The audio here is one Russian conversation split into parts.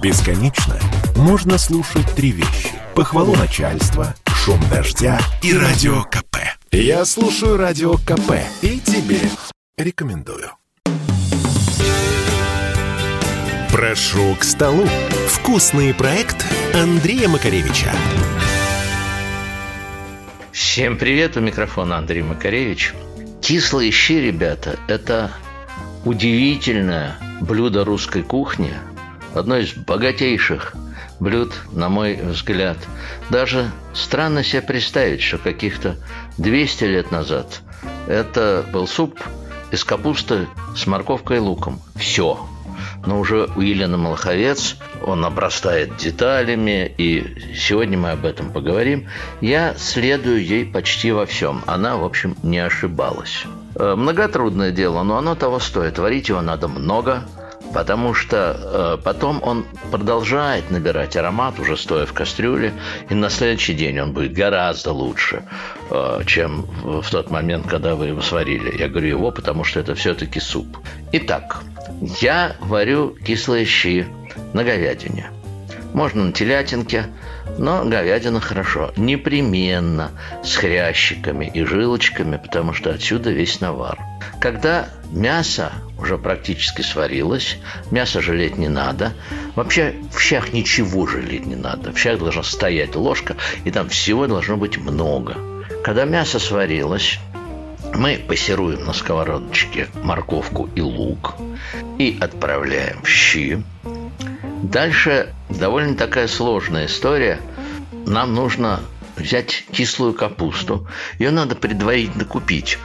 Бесконечно можно слушать три вещи. Похвалу начальства, шум дождя и радио КП. Я слушаю радио КП и тебе рекомендую. Прошу к столу. Вкусный проект Андрея Макаревича. Всем привет, у микрофона Андрей Макаревич. Кислые щи, ребята, это удивительное блюдо русской кухни, одно из богатейших блюд, на мой взгляд. Даже странно себе представить, что каких-то 200 лет назад это был суп из капусты с морковкой и луком. Все. Но уже у Елены Малаховец он обрастает деталями, и сегодня мы об этом поговорим. Я следую ей почти во всем. Она, в общем, не ошибалась. Э, многотрудное дело, но оно того стоит. Варить его надо много, потому что э, потом он продолжает набирать аромат, уже стоя в кастрюле, и на следующий день он будет гораздо лучше, э, чем в, в тот момент, когда вы его сварили. Я говорю его, потому что это все-таки суп. Итак, я варю кислые щи на говядине. Можно на телятинке, но говядина хорошо. Непременно с хрящиками и жилочками, потому что отсюда весь навар. Когда мясо уже практически сварилось, мясо жалеть не надо. Вообще в щах ничего жалеть не надо. В щах должна стоять ложка, и там всего должно быть много. Когда мясо сварилось, мы пассируем на сковородочке морковку и лук и отправляем в щи. Дальше довольно такая сложная история. Нам нужно взять кислую капусту. Ее надо предварительно купить.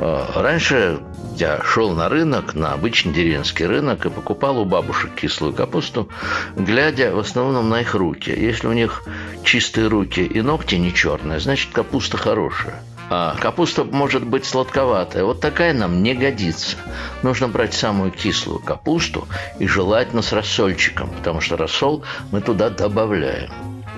А, раньше я шел на рынок, на обычный деревенский рынок, и покупал у бабушек кислую капусту, глядя в основном на их руки. Если у них чистые руки и ногти не черные, значит капуста хорошая. А капуста может быть сладковатая. Вот такая нам не годится. Нужно брать самую кислую капусту и желательно с рассольчиком, потому что рассол мы туда добавляем.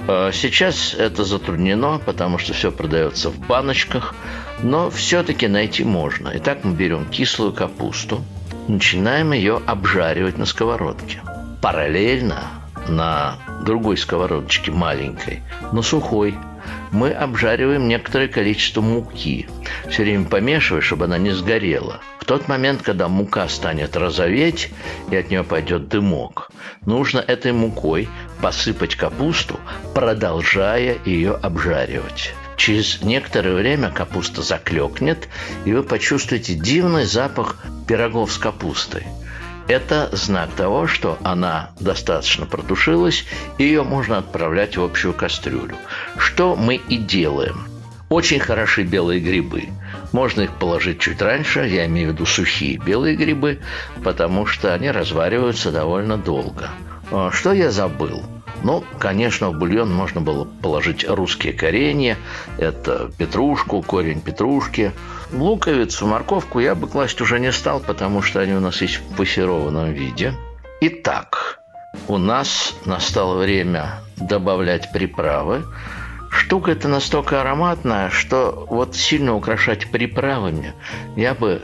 А сейчас это затруднено, потому что все продается в баночках, но все-таки найти можно. Итак, мы берем кислую капусту, начинаем ее обжаривать на сковородке. Параллельно на другой сковородочке маленькой, но сухой, мы обжариваем некоторое количество муки. Все время помешивая, чтобы она не сгорела. В тот момент, когда мука станет розоветь и от нее пойдет дымок, нужно этой мукой посыпать капусту, продолжая ее обжаривать. Через некоторое время капуста заклекнет, и вы почувствуете дивный запах пирогов с капустой – это знак того, что она достаточно протушилась, и ее можно отправлять в общую кастрюлю. Что мы и делаем. Очень хороши белые грибы. Можно их положить чуть раньше, я имею в виду сухие белые грибы, потому что они развариваются довольно долго. А, что я забыл? Ну, конечно, в бульон можно было положить русские коренья. Это петрушку, корень петрушки. Луковицу, морковку я бы класть уже не стал, потому что они у нас есть в пассерованном виде. Итак, у нас настало время добавлять приправы. Штука эта настолько ароматная, что вот сильно украшать приправами я бы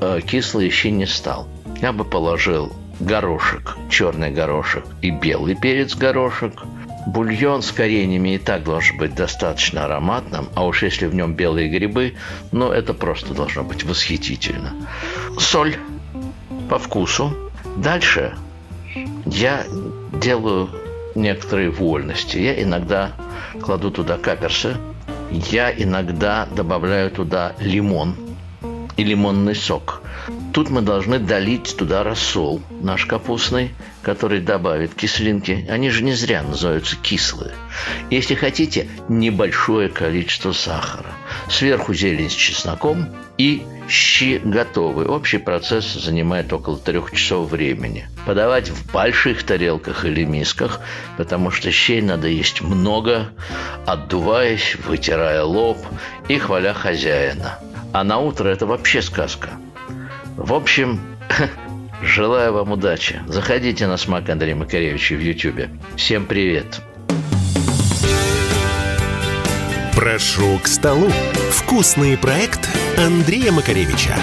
э, кислый еще не стал. Я бы положил горошек, черный горошек и белый перец горошек. Бульон с кореньями и так должен быть достаточно ароматным, а уж если в нем белые грибы, ну это просто должно быть восхитительно. Соль по вкусу. Дальше я делаю некоторые вольности. Я иногда кладу туда каперсы, я иногда добавляю туда лимон и лимонный сок – Тут мы должны долить туда рассол наш капустный, который добавит кислинки. Они же не зря называются кислые. Если хотите, небольшое количество сахара. Сверху зелень с чесноком и щи готовы. Общий процесс занимает около трех часов времени. Подавать в больших тарелках или мисках, потому что щей надо есть много, отдуваясь, вытирая лоб и хваля хозяина. А на утро это вообще сказка – в общем, желаю вам удачи. Заходите на смак Андрея Макаревича в Ютьюбе. Всем привет. Прошу к столу. Вкусный проект Андрея Макаревича.